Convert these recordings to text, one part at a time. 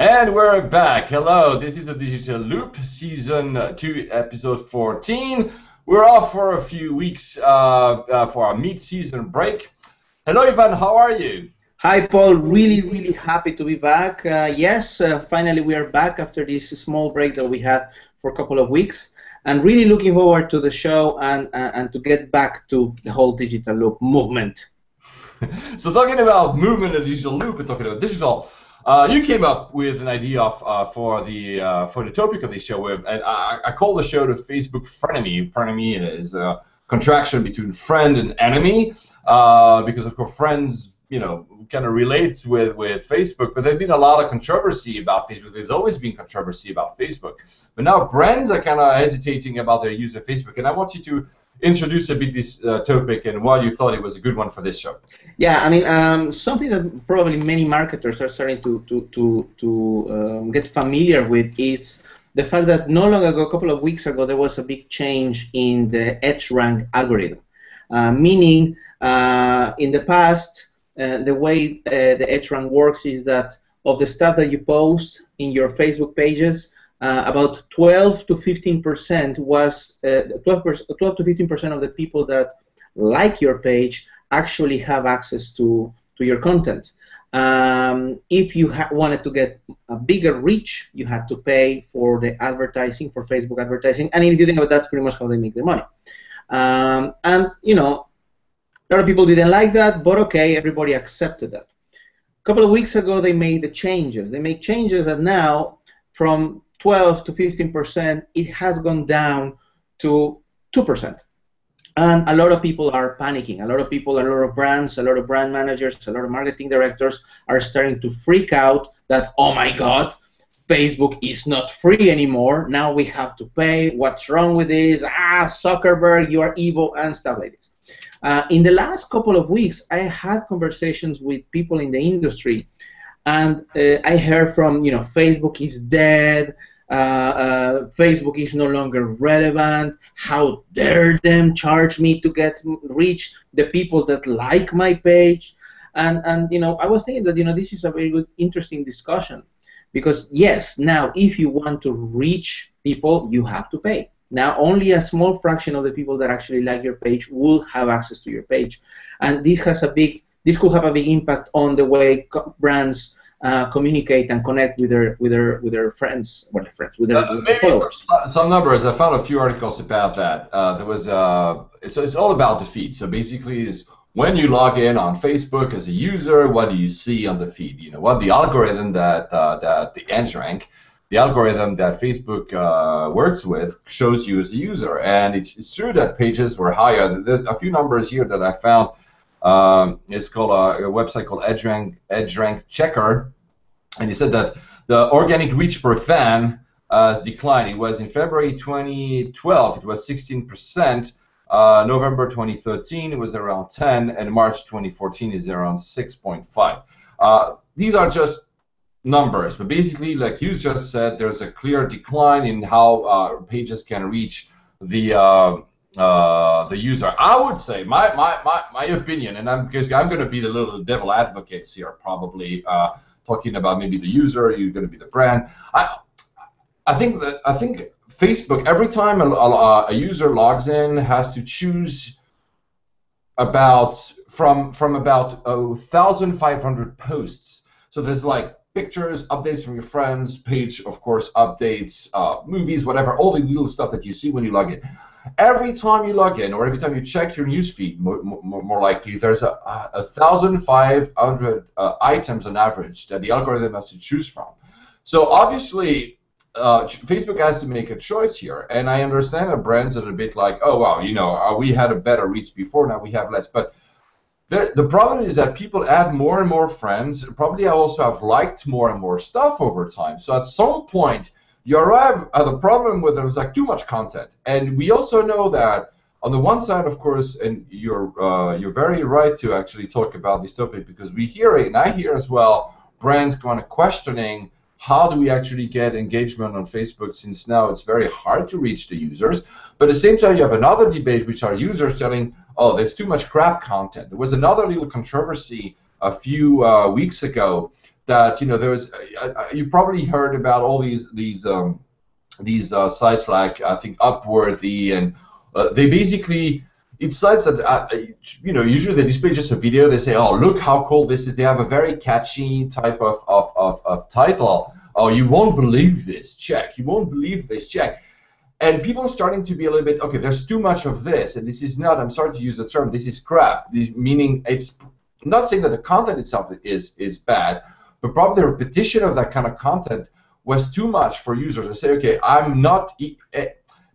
And we're back. Hello, this is the Digital Loop, Season 2, Episode 14. We're off for a few weeks uh, uh, for our mid-season break. Hello, Ivan, how are you? Hi, Paul. Really, really happy to be back. Uh, yes, uh, finally we are back after this small break that we had for a couple of weeks. And really looking forward to the show and, uh, and to get back to the whole Digital Loop movement. so talking about movement and digital loop and talking about digital, uh, you came up with an idea of, uh, for the uh, for the topic of this show, and I, I call the show the Facebook frenemy. Frenemy is a contraction between friend and enemy, uh, because of course friends, you know, kind of relate with with Facebook, but there's been a lot of controversy about Facebook. There's always been controversy about Facebook, but now brands are kind of hesitating about their use of Facebook, and I want you to introduce a bit this uh, topic and why you thought it was a good one for this show. Yeah, I mean, um, something that probably many marketers are starting to to to, to um, get familiar with is the fact that no long ago, a couple of weeks ago, there was a big change in the EdgeRank algorithm, uh, meaning uh, in the past, uh, the way uh, the EdgeRank works is that of the stuff that you post in your Facebook pages, uh, about 12 to 15 percent was uh, 12, 12 to 15 percent of the people that like your page actually have access to to your content. Um, if you wanted to get a bigger reach, you had to pay for the advertising for Facebook advertising, and if you think about that's pretty much how they make their money. Um, and you know, a lot of people didn't like that, but okay, everybody accepted that. A couple of weeks ago, they made the changes. They made changes that now, from 12 to 15 percent, it has gone down to 2 percent. And a lot of people are panicking. A lot of people, a lot of brands, a lot of brand managers, a lot of marketing directors are starting to freak out that, oh my God, Facebook is not free anymore. Now we have to pay. What's wrong with this? Ah, Zuckerberg, you are evil, and stuff like this. Uh, in the last couple of weeks, I had conversations with people in the industry and uh, I heard from you know Facebook is dead. Uh, uh, Facebook is no longer relevant. How dare them charge me to get reach the people that like my page? And and you know I was thinking that you know this is a very good interesting discussion because yes now if you want to reach people you have to pay. Now only a small fraction of the people that actually like your page will have access to your page, and this has a big this could have a big impact on the way brands uh, communicate and connect with their with their with their friends, well, their friends, with their, uh, with followers. Some, some, numbers. I found a few articles about that. Uh, there was uh, it's it's all about the feed. So basically, is when you log in on Facebook as a user, what do you see on the feed? You know, what the algorithm that uh, that the EdgeRank, the algorithm that Facebook uh, works with, shows you as a user. And it's, it's true that pages were higher. There's a few numbers here that I found um, it's called a, a, website called EdgeRank, EdgeRank Checker, and he said that the organic reach per fan uh, has declined. It was in February 2012, it was 16%. Uh, November 2013, it was around 10, and March 2014 is around 6.5. Uh, these are just numbers, but basically, like you just said, there's a clear decline in how uh, pages can reach the uh, the user. I would say my, my, my, my opinion, and I'm because I'm going to be the little devil advocates here, probably uh, talking about maybe the user. You're going to be the brand. I I think that I think Facebook every time a, a, a user logs in has to choose about from from about 1,500 posts. So there's like pictures, updates from your friends, page, of course, updates, uh, movies, whatever, all the little stuff that you see when you log in. Every time you log in, or every time you check your newsfeed, more, more, more likely, there's a, a 1,500 uh, items on average that the algorithm has to choose from. So obviously, uh, Facebook has to make a choice here, and I understand that brands are a bit like, oh wow, you know, uh, we had a better reach before, now we have less, but the, the problem is that people add more and more friends. Probably I also have liked more and more stuff over time. So at some point, you arrive at a problem where there's like too much content. And we also know that on the one side, of course, and you're uh, you're very right to actually talk about this topic because we hear it, and I hear as well brands kind of questioning how do we actually get engagement on Facebook since now it's very hard to reach the users. But at the same time, you have another debate which are users telling, oh, there's too much crap content. There was another little controversy a few uh, weeks ago that you know there was uh, you probably heard about all these these um, these uh, sites like I think Upworthy and uh, they basically it's sites that uh, you know usually they display just a video. They say oh look how cool this is. They have a very catchy type of, of, of, of title. Oh you won't believe this. Check. You won't believe this. Check. And people are starting to be a little bit okay there's too much of this and this is not i'm sorry to use the term this is crap. Meaning it's not saying that the content itself is is bad but probably the repetition of that kind of content was too much for users to say okay i'm not eh,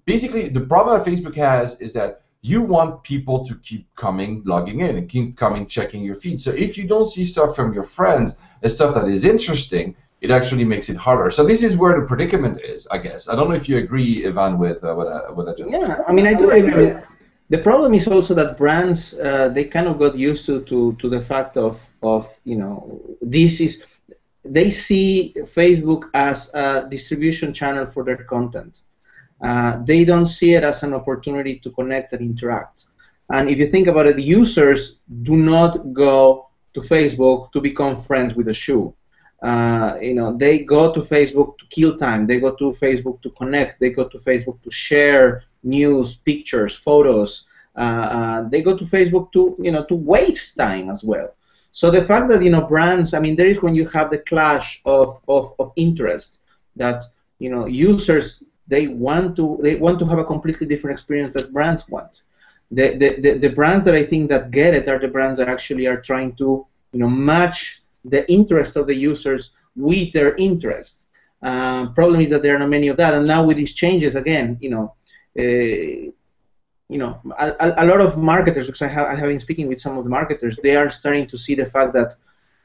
basically the problem that facebook has is that you want people to keep coming, logging in, and keep coming, checking your feed. So if you don't see stuff from your friends and stuff that is interesting, it actually makes it harder. So this is where the predicament is, I guess. I don't know if you agree, Ivan, with uh, what, I, what I just yeah, said. I mean, I do agree. With the problem is also that brands uh, they kind of got used to, to, to the fact of of you know this is they see Facebook as a distribution channel for their content. Uh, they don't see it as an opportunity to connect and interact. And if you think about it, the users do not go to Facebook to become friends with a shoe. Uh, you know, they go to Facebook to kill time. They go to Facebook to connect. They go to Facebook to share news, pictures, photos. Uh, uh, they go to Facebook to, you know, to waste time as well. So the fact that you know brands, I mean, there is when you have the clash of, of, of interest that you know users they want to they want to have a completely different experience that brands want. The, the, the, the brands that I think that get it are the brands that actually are trying to you know match the interest of the users with their interest. Uh, problem is that there are not many of that, and now with these changes again, you know, uh, you know, a, a, lot of marketers, because I have, I have been speaking with some of the marketers, they are starting to see the fact that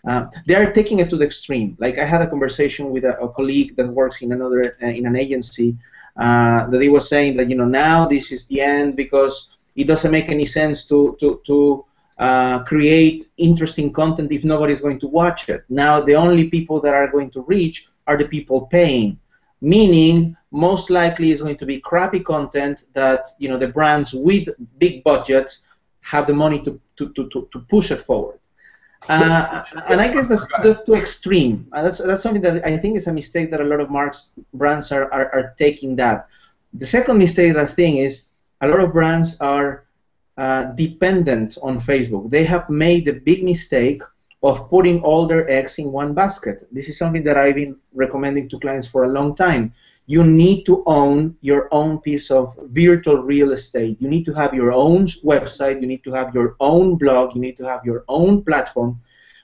uh, they are taking it to the extreme. Like I had a conversation with a, a colleague that works in another uh, in an agency uh, that he was saying that you know now this is the end because it doesn't make any sense to to to uh, create interesting content if nobody's going to watch it. Now the only people that are going to reach are the people paying, meaning most likely is going to be crappy content that you know the brands with big budgets have the money to to, to, to push it forward. Uh, and I guess that's, that's too extreme. Uh, that's, that's something that I think is a mistake that a lot of marks brands are, are, are taking that. The second mistake that I think is a lot of brands are uh, dependent on Facebook. They have made the big mistake of putting all their eggs in one basket. This is something that I've been recommending to clients for a long time you need to own your own piece of virtual real estate. You need to have your own website, you need to have your own blog, you need to have your own platform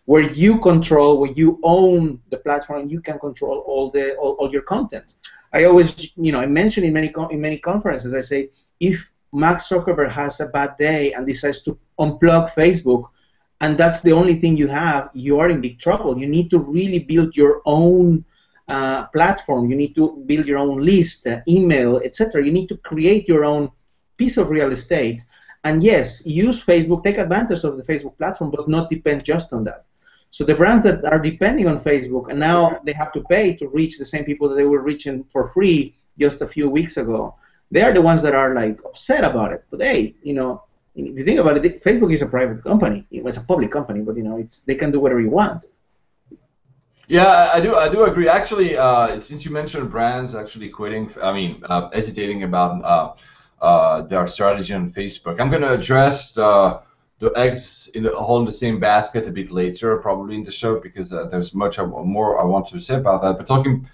where you control, where you own the platform, you can control all the all, all your content. I always, you know, I mention in many in many conferences, I say if Mark Zuckerberg has a bad day and decides to unplug Facebook, and that's the only thing you have, you are in big trouble. You need to really build your own uh, platform. You need to build your own list, uh, email, etc. You need to create your own piece of real estate. And yes, use Facebook, take advantage of the Facebook platform, but not depend just on that. So the brands that are depending on Facebook and now they have to pay to reach the same people that they were reaching for free just a few weeks ago. They are the ones that are like upset about it. But hey, you know, if you think about it, Facebook is a private company. It was a public company, but you know, it's they can do whatever you want. Yeah, I do. I do agree. Actually, uh, since you mentioned brands actually quitting, I mean, uh, hesitating about uh, uh their strategy on Facebook, I'm going to address the, the eggs in the, all in the same basket a bit later, probably in the show, because uh, there's much more I want to say about that. But talking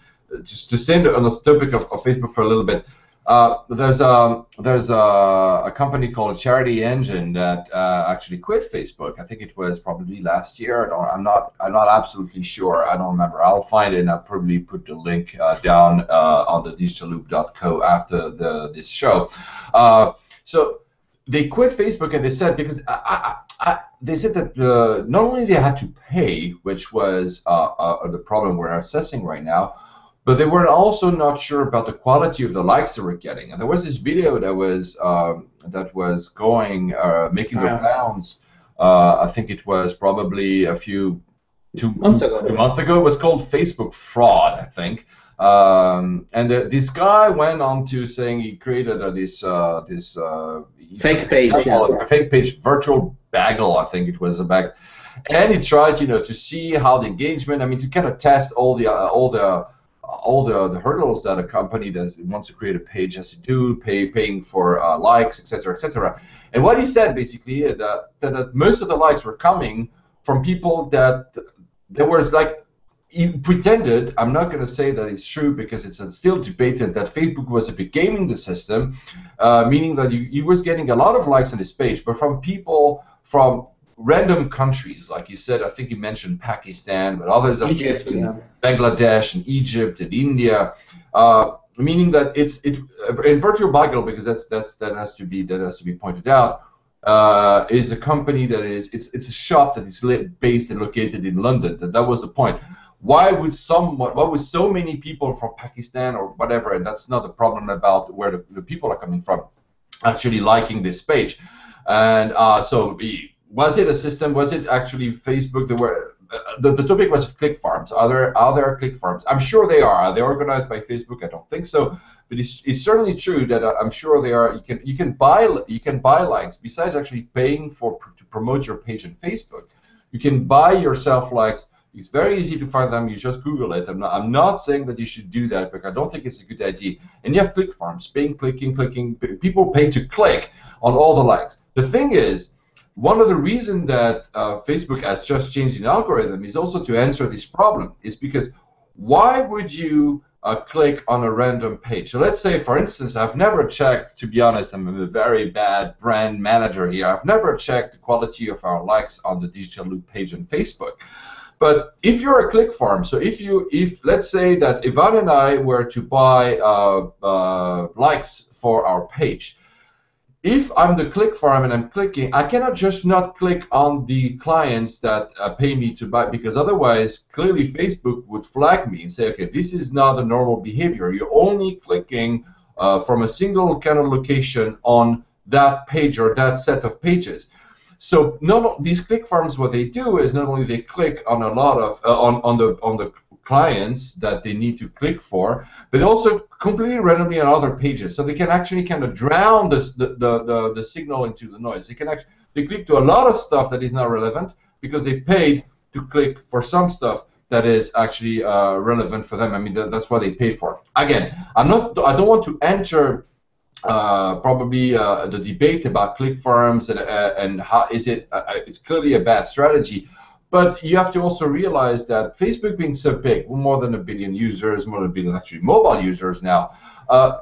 just to stay on the topic of, of Facebook for a little bit. Uh, there's a there's a, a, company called Charity Engine that uh, actually quit Facebook. I think it was probably last year. I am not I'm not absolutely sure. I don't remember. I'll find it and I'll probably put the link uh, down uh, on the digitalloop.co after the this show. Uh, so they quit Facebook and they said because I, I, I, they said that not only they had to pay, which was the problem we're assessing right now but they were also not sure about the quality of the likes they were getting. And there was this video that was um, that was going uh, making the rounds. Uh, I think it was probably a few two months ago. Two months ago. It was called Facebook fraud, I think. Um, and the, this guy went on to saying he created uh, this uh, this fake page, yeah. fake page, virtual bagel, I think it was a bag and he tried, you know, to see how the engagement. I mean, to kind of test all the uh, all the all the, the hurdles that a company that wants to create a page has to do, pay, paying for uh, likes, etc., etc. And what he said basically that, that, that most of the likes were coming from people that there was like he pretended, I'm not going to say that it's true because it's still debated, that Facebook was a bit gaming the system, uh, meaning that he, you was getting a lot of likes on his page, but from people from random countries, like you said, I think you mentioned Pakistan, but others are Egypt, yeah. Bangladesh and Egypt and India, uh, meaning that it's it in Virtual Bagel because that's that's that has to be that has to be pointed out. Uh, is a company that is it's it's a shop that is based and located in London. That that was the point. Why would someone, why would so many people from Pakistan or whatever, and that's not a problem about where the, the people are coming from, actually liking this page, and uh, so was it a system? Was it actually Facebook? Were uh, the, the topic was click farms. Are there are there click farms? I'm sure they are. Are they organized by Facebook? I don't think so. But it's, it's certainly true that uh, I'm sure they are. You can you can buy you can buy likes besides actually paying for to promote your page on Facebook. You can buy yourself likes. It's very easy to find them. You just Google it. I'm not, I'm not saying that you should do that because I don't think it's a good idea. And you have click farms, paying, clicking, clicking. People pay to click on all the likes. The thing is, one of the reasons that uh, Facebook has just changed the algorithm is also to answer this problem. Is because why would you uh, click on a random page? So let's say, for instance, I've never checked. To be honest, I'm a very bad brand manager here. I've never checked the quality of our likes on the Digital Loop page on Facebook. But if you're a click farm, so if you, if let's say that Ivan and I were to buy uh, uh, likes for our page, if I'm the click farm and I'm clicking, I cannot just not click on the clients that uh, pay me to buy because otherwise, clearly Facebook would flag me and say, okay, this is not a normal behavior. You're only clicking uh, from a single kind of location on that page or that set of pages. So not these click farms, what they do is not only they click on a lot of uh, on on the on the clients that they need to click for, but also completely randomly on other pages. So they can actually kind of drown the, the, the, the, signal into the noise. They can actually they click to a lot of stuff that is not relevant because they paid to click for some stuff that is actually uh, relevant for them. I mean, that, that's what they paid for. Again, I'm not. I don't want to enter uh, probably uh, the debate about click farms and uh, and how is it? Uh, uh, it's clearly a bad strategy. But you have to also realize that Facebook being so big, more than a billion users, more than a billion actually mobile users now, uh,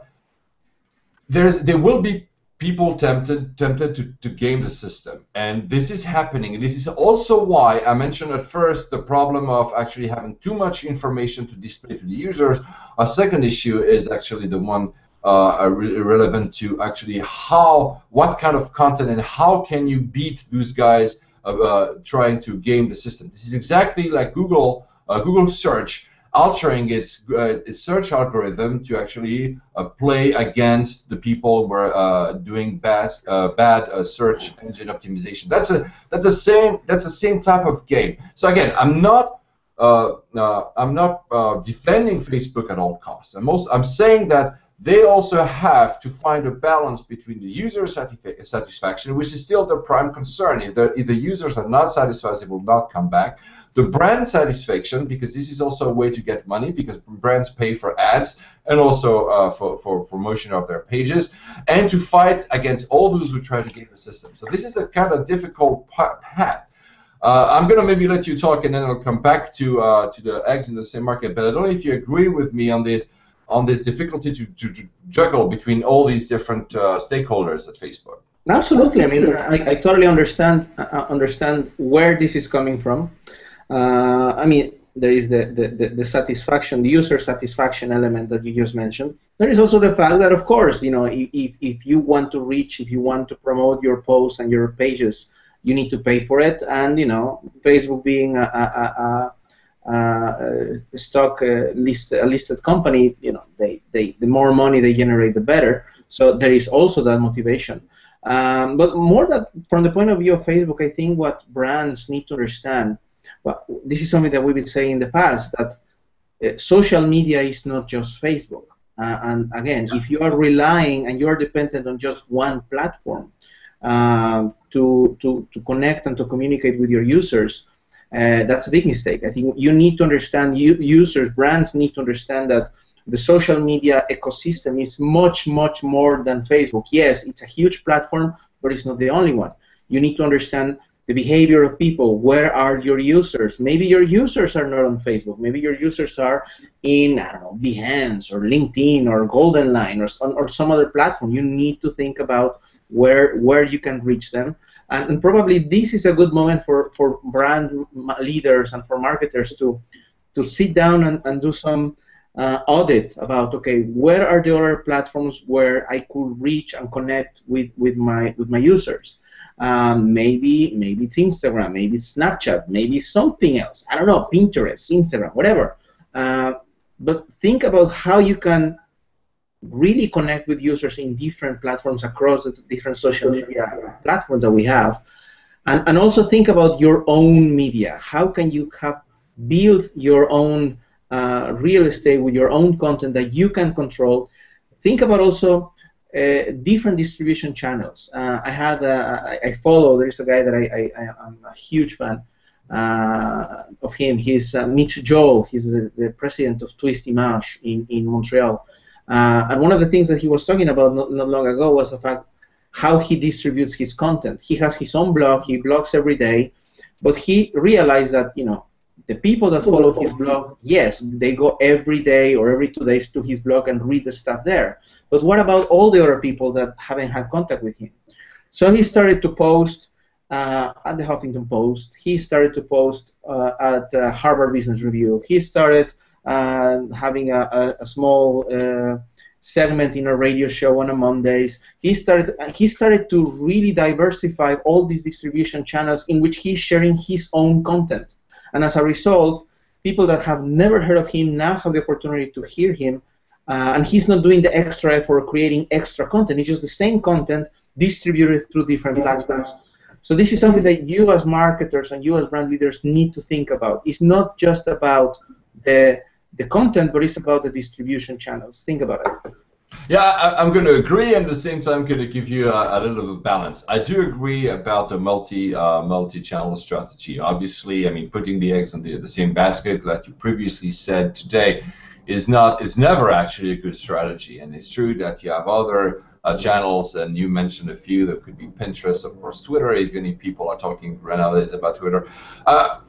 there there will be people tempted tempted to, to game the system, and this is happening. This is also why I mentioned at first the problem of actually having too much information to display to the users. A second issue is actually the one uh, relevant to actually how, what kind of content, and how can you beat those guys uh, trying to game the system. This is exactly like Google uh, Google search altering its, uh, its search algorithm to actually uh, play against the people who are uh, doing bad uh, bad search engine optimization. That's a that's the same that's the same type of game. So again, I'm not I'm not defending Facebook at all costs. I'm also I'm saying that they also have to find a balance between the user satisfaction, which is still their prime concern. If the, if the users are not satisfied, they will not come back. The brand satisfaction, because this is also a way to get money, because brands pay for ads and also uh, for, for promotion of their pages, and to fight against all those who try to game the system. So this is a kind of difficult path. Uh, I'm going to maybe let you talk, and then I'll come back to uh, to the eggs in the same market. But I don't know if you agree with me on this on this difficulty to, to, to juggle between all these different uh, stakeholders at Facebook. Absolutely. I mean, I, I totally understand uh, uh, understand where this is coming from. Uh, I mean, there is the, the, the, satisfaction, the user satisfaction element that you just mentioned. There is also the fact that, of course, you know, if, if you want to reach, if you want to promote your posts and your pages, you need to pay for it. And, you know, Facebook being a, a, a stock uh, list a listed company, you know, they, they the more money they generate, the better. So there is also that motivation. Um, but more that from the point of view of Facebook, I think what brands need to understand. Well, this is something that we've been saying in the past that uh, social media is not just Facebook. Uh, and again, if you are relying and you are dependent on just one platform, uh, to, to, to connect and to communicate with your users, uh, that's a big mistake. I think you need to understand, users, brands need to understand that the social media ecosystem is much, much more than Facebook. Yes, it's a huge platform, but it's not the only one. You need to understand the behavior of people. Where are your users? Maybe your users are not on Facebook. Maybe your users are in, I don't know, Behance or LinkedIn or GoldenLine or, or some other platform. You need to think about where, where you can reach them and, and, probably this is a good moment for, for brand leaders and for marketers to, to sit down and, and do some uh, audit about okay where are the other platforms where I could reach and connect with, with my with my users? Um, maybe maybe it's Instagram maybe it's Snapchat maybe something else. I don't know Pinterest Instagram whatever. Uh, but think about how you can really connect with users in different platforms across the different social media platforms that we have. And, and also think about your own media. How can you have, build your own uh, real estate with your own content that you can control? Think about also uh, different distribution channels. Uh, I had I follow. There is a guy that I, I am a huge fan uh, of him. He's uh, Mitch Joel. He's the, the, president of Twist Image in in Montreal. Uh, and one of the things that he was talking about not, not long ago was the fact how he distributes his content. He has his own blog, he blogs every day, but he realized that, you know, the people that follow his blog, yes, they go every day or every two days to his blog and read the stuff there. But what about all the other people that haven't had contact with him? So he started to post uh, at the Huffington Post. He started to post uh, at uh, Harvard Business Review. He started and having a, a, a small uh, segment in a radio show on a Mondays. He started he started to really diversify all these distribution channels in which he's sharing his own content. And as a result, people that have never heard of him now have the opportunity to hear him. Uh, and he's not doing the extra effort of creating extra content. It's just the same content distributed through different platforms. So this is something that you as marketers and you as brand leaders need to think about. It's not just about the the content, but it's about the distribution channels. Think about it. Yeah, I, am going to agree, and at the same time, I'm going to give you a, a, little bit of balance. I do agree about the multi uh, multi-channel strategy. Obviously, I mean, putting the eggs in the, the same basket, like you previously said today, is not is never actually a good strategy. And it's true that you have other uh, channels, and you mentioned a few that could be Pinterest, of course, Twitter. Even if people are talking right nowadays about Twitter. Uh,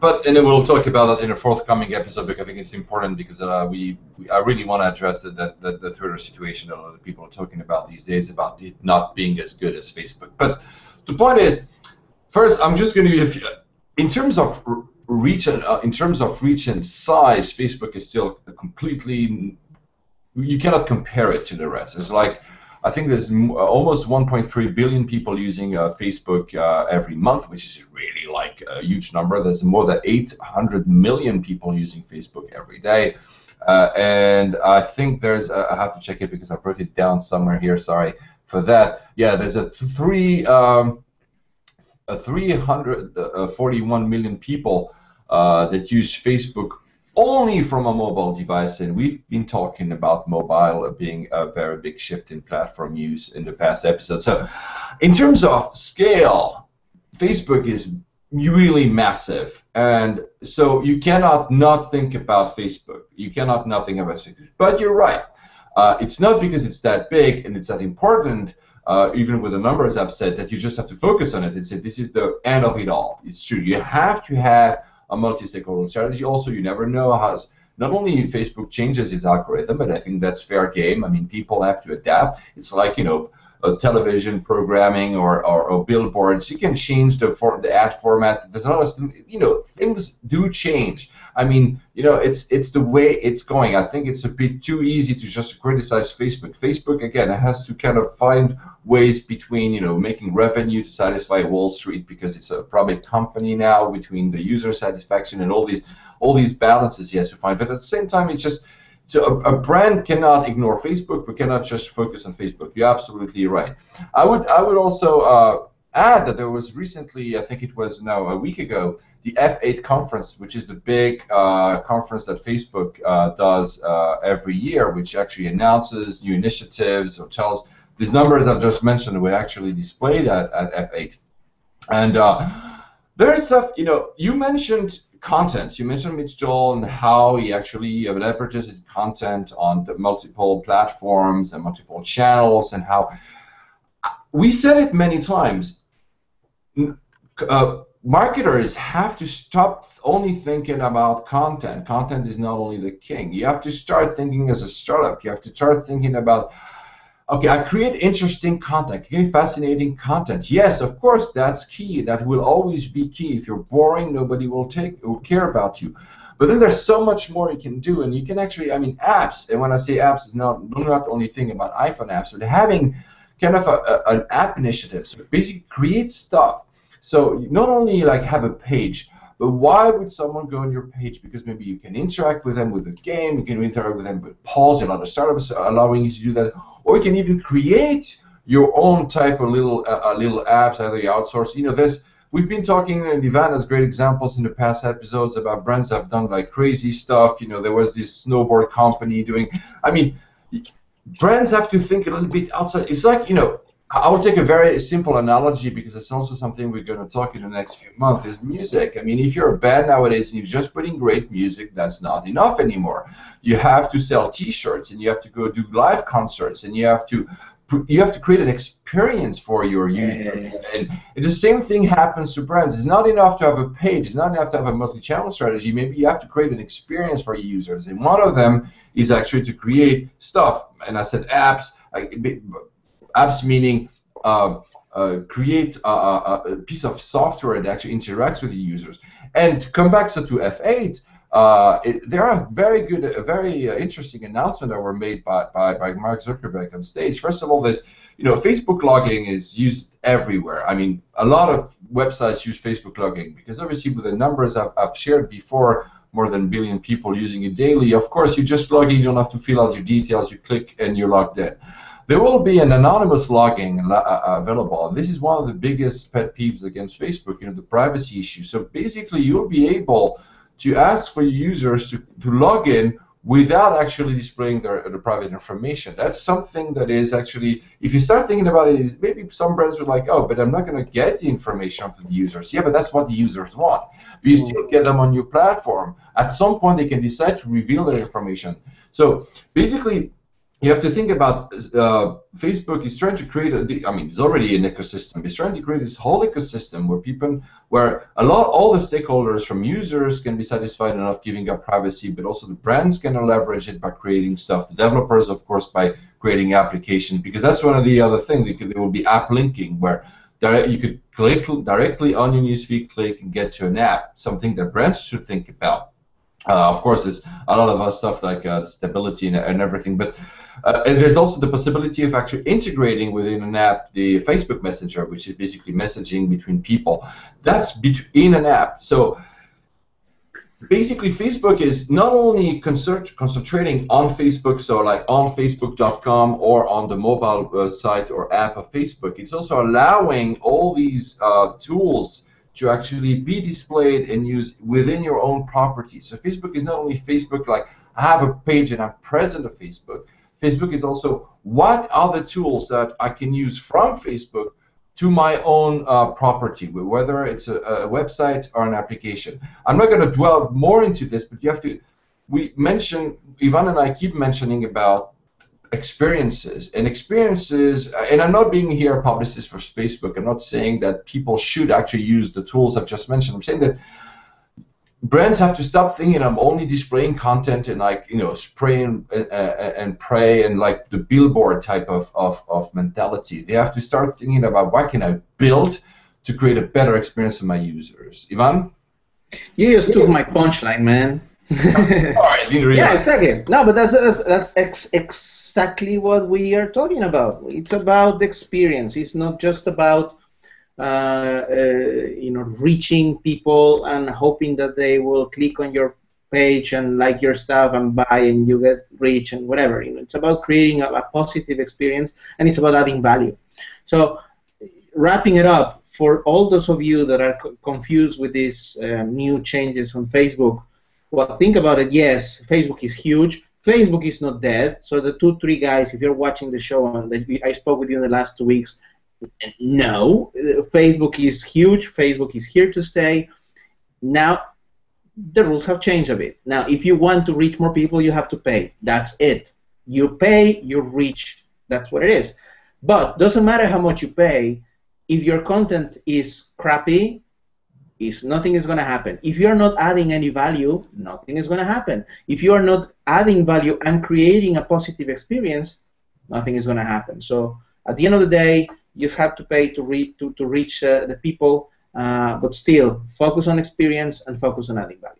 but and we'll talk about that in a forthcoming episode because I think it's important because uh, we, we, I really want to address the, the, the Twitter situation that a lot of people are talking about these days about it not being as good as Facebook. But the point is, first I'm just going to give you, in terms of reach and uh, in terms of reach and size, Facebook is still completely you cannot compare it to the rest. It's like I think there's almost 1.3 billion people using uh, Facebook uh, every month, which is really like a huge number. There's more than 800 million people using Facebook every day. Uh, and I think there's, uh, I have to check it because I wrote it down somewhere here, sorry for that. Yeah, there's a three, um, a 341 uh, people uh, that use Facebook only from a mobile device, and we've been talking about mobile being a very big shift in platform use in the past episode. So, in terms of scale, Facebook is really massive, and so you cannot not think about Facebook. You cannot not think about Facebook. But you're right. Uh, it's not because it's that big and it's that important. Uh, even with the numbers I've said, that you just have to focus on it and say this is the end of it all. It's true. You have to have a multi-stakeholder strategy. Also, you never know how not only Facebook changes its algorithm, but I think that's fair game. I mean, people have to adapt. It's like you know television programming or, or, or, billboards. You can change the for, the ad format. There's a lot of you know things do change. I mean, you know, it's it's the way it's going. I think it's a bit too easy to just criticize Facebook. Facebook again has to kind of find ways between you know making revenue to satisfy Wall Street because it's a private company now between the user satisfaction and all these all these balances he has to find. But at the same time, it's just so a, a, brand cannot ignore Facebook. but cannot just focus on Facebook. You're absolutely right. I would I would also uh, add that there was recently, I think it was now a week ago, the F8 conference, which is the big uh, conference that Facebook uh, does uh, every year, which actually announces new initiatives or tells these numbers I've just mentioned were actually displayed at, at F8. And uh, there's stuff, you know, you mentioned content. You mentioned Mitch Joel and how he actually leverages his content on the multiple platforms and multiple channels and how we said it many times. Uh, marketers have to stop only thinking about content. Content is not only the king. You have to start thinking as a startup. You have to start thinking about okay, I create interesting content, create fascinating content. Yes, of course, that's key. That will always be key. If you're boring, nobody will take will care about you. But then there's so much more you can do, and you can actually, I mean, apps. And when I say apps, it's not not only thing about iPhone apps, but having kind of a, a, an app initiative. So basically, create stuff. So not only like have a page, but why would someone go on your page? Because maybe you can interact with them with a game, you can interact with them with polls, a lot of startups allowing you to do that, or you can even create your own type of little uh, uh little apps, either you outsource. You know, there's we've been talking, and Ivan has great examples in the past episodes about brands that have done like crazy stuff. You know, there was this snowboard company doing. I mean, brands have to think a little bit outside. It's like you know, I will take a very simple analogy because it's also something we're going to talk in the next few months is music. I mean, if you're a band nowadays and you're just putting great music, that's not enough anymore. You have to sell T-shirts and you have to go do live concerts and you have to you have to create an experience for your users. And the same thing happens to brands. It's not enough to have a page. It's not enough to have a multi-channel strategy. Maybe you have to create an experience for your users. And one of them is actually to create stuff. And I said apps apps meaning uh, uh, create a, a, a, piece of software that actually interacts with the users. And come back so to F8, uh, it, there are very good, a very uh, interesting announcement that were made by, by, by Mark Zuckerberg on stage. First of all, this, you know, Facebook logging is used everywhere. I mean, a lot of websites use Facebook logging because obviously with the numbers I've, I've shared before, more than a billion people using it daily. Of course, you just log in, you don't have to fill out your details, you click and you're logged in. There will be an anonymous logging uh, uh, available, and this is one of the biggest pet peeves against Facebook, you know, the privacy issue. So basically, you'll be able to ask for users to, to log in without actually displaying their, their private information. That's something that is actually, if you start thinking about it, maybe some brands would like, oh, but I'm not going to get the information from the users. Yeah, but that's what the users want. But you still get them on your platform. At some point, they can decide to reveal their information. So basically, you have to think about uh, Facebook is trying to create a, I mean, it's already an ecosystem. It's trying to create this whole ecosystem where people, where a lot, all the stakeholders from users can be satisfied enough giving up privacy, but also the brands can leverage it by creating stuff. The developers, of course, by creating applications, because that's one of the other things. There will be app linking where direct, you could click directly on your newsfeed, click and get to an app. Something that brands should think about. Uh, of course, there's a lot of other stuff like uh, stability and, and everything, but uh, and there's also the possibility of actually integrating within an app the Facebook Messenger, which is basically messaging between people. That's between an app. So basically, Facebook is not only concentrating on Facebook, so like on Facebook.com or on the mobile uh, site or app of Facebook, it's also allowing all these uh, tools to actually be displayed and used within your own property. So Facebook is not only Facebook like I have a page and I'm present on Facebook, Facebook is also what are the tools that I can use from Facebook to my own uh, property, whether it's a, a, website or an application. I'm not going to dwell more into this, but you have to. We mention Ivan and I keep mentioning about experiences and experiences. Uh, and I'm not being here a publicist for Facebook. I'm not saying that people should actually use the tools I've just mentioned. I'm saying that brands have to stop thinking I'm only displaying content and like you know spray and, uh, and pray and like the billboard type of, of, of mentality. They have to start thinking about what can I build to create a better experience for my users. Ivan? You just took my punchline, man. yeah, exactly. No, but that's that's, that's ex- exactly what we are talking about. It's about the experience. It's not just about you know, reaching people and hoping that they will click on your page and like your stuff and buy and you get rich and whatever. You know, it's about creating a, a positive experience and it's about adding value. So, wrapping it up for all those of you that are co- confused with these uh, new changes on Facebook, well, think about it. Yes, Facebook is huge. Facebook is not dead. So the two, three guys, if you're watching the show and that I spoke with you in the last two weeks, no, Facebook is huge. Facebook is here to stay. Now, the rules have changed a bit. Now, if you want to reach more people, you have to pay. That's it. You pay, you reach. That's what it is. But doesn't matter how much you pay. If your content is crappy, is nothing is going to happen. If you're not adding any value, nothing is going to happen. If you are not adding value and creating a positive experience, nothing is going to happen. So at the end of the day, you have to pay to, re- to, to reach uh, the people, uh, but still focus on experience and focus on adding value.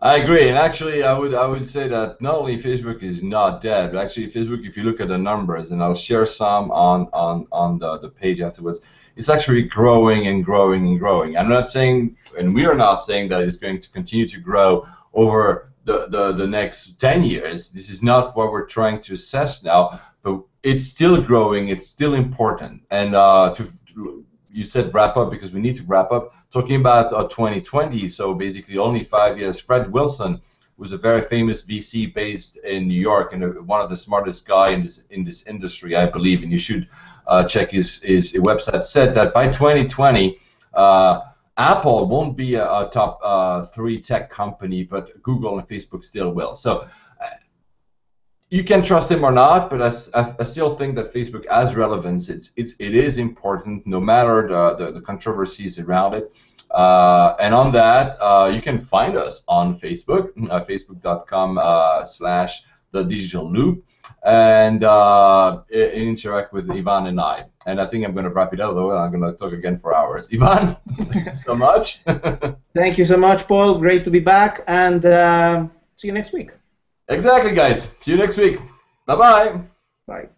I agree, and actually, I would I would say that not only Facebook is not dead, but actually Facebook, if you look at the numbers, and I'll share some on on on the, the page afterwards, it's actually growing and growing and growing. I'm not saying, and we are not saying that it's going to continue to grow over the, the, the next 10 years. This is not what we're trying to assess now, but it's still growing, it's still important. And uh, to, to, you said wrap up because we need to wrap up. Talking about uh, 2020, so basically only five years. Fred Wilson was a very famous VC based in New York and one of the smartest guy in this in this industry, I believe. And you should uh, check his, his website, said that by 2020, uh, Apple won't be a, a top uh, three tech company, but Google and Facebook still will. So uh, you can trust him or not, but I, I, still think that Facebook has relevance. It's, it's it is important, no matter the, the, the controversies around it. Uh, and on that, uh, you can find us on Facebook, uh, facebook.com uh, slash the digital loop and uh, interact with Ivan and I. And I think I'm going to wrap it up, though. I'm going to talk again for hours. Ivan, thank you so much. thank you so much, Paul. Great to be back, and uh, see you next week. Exactly, guys. See you next week. Bye-bye. Bye.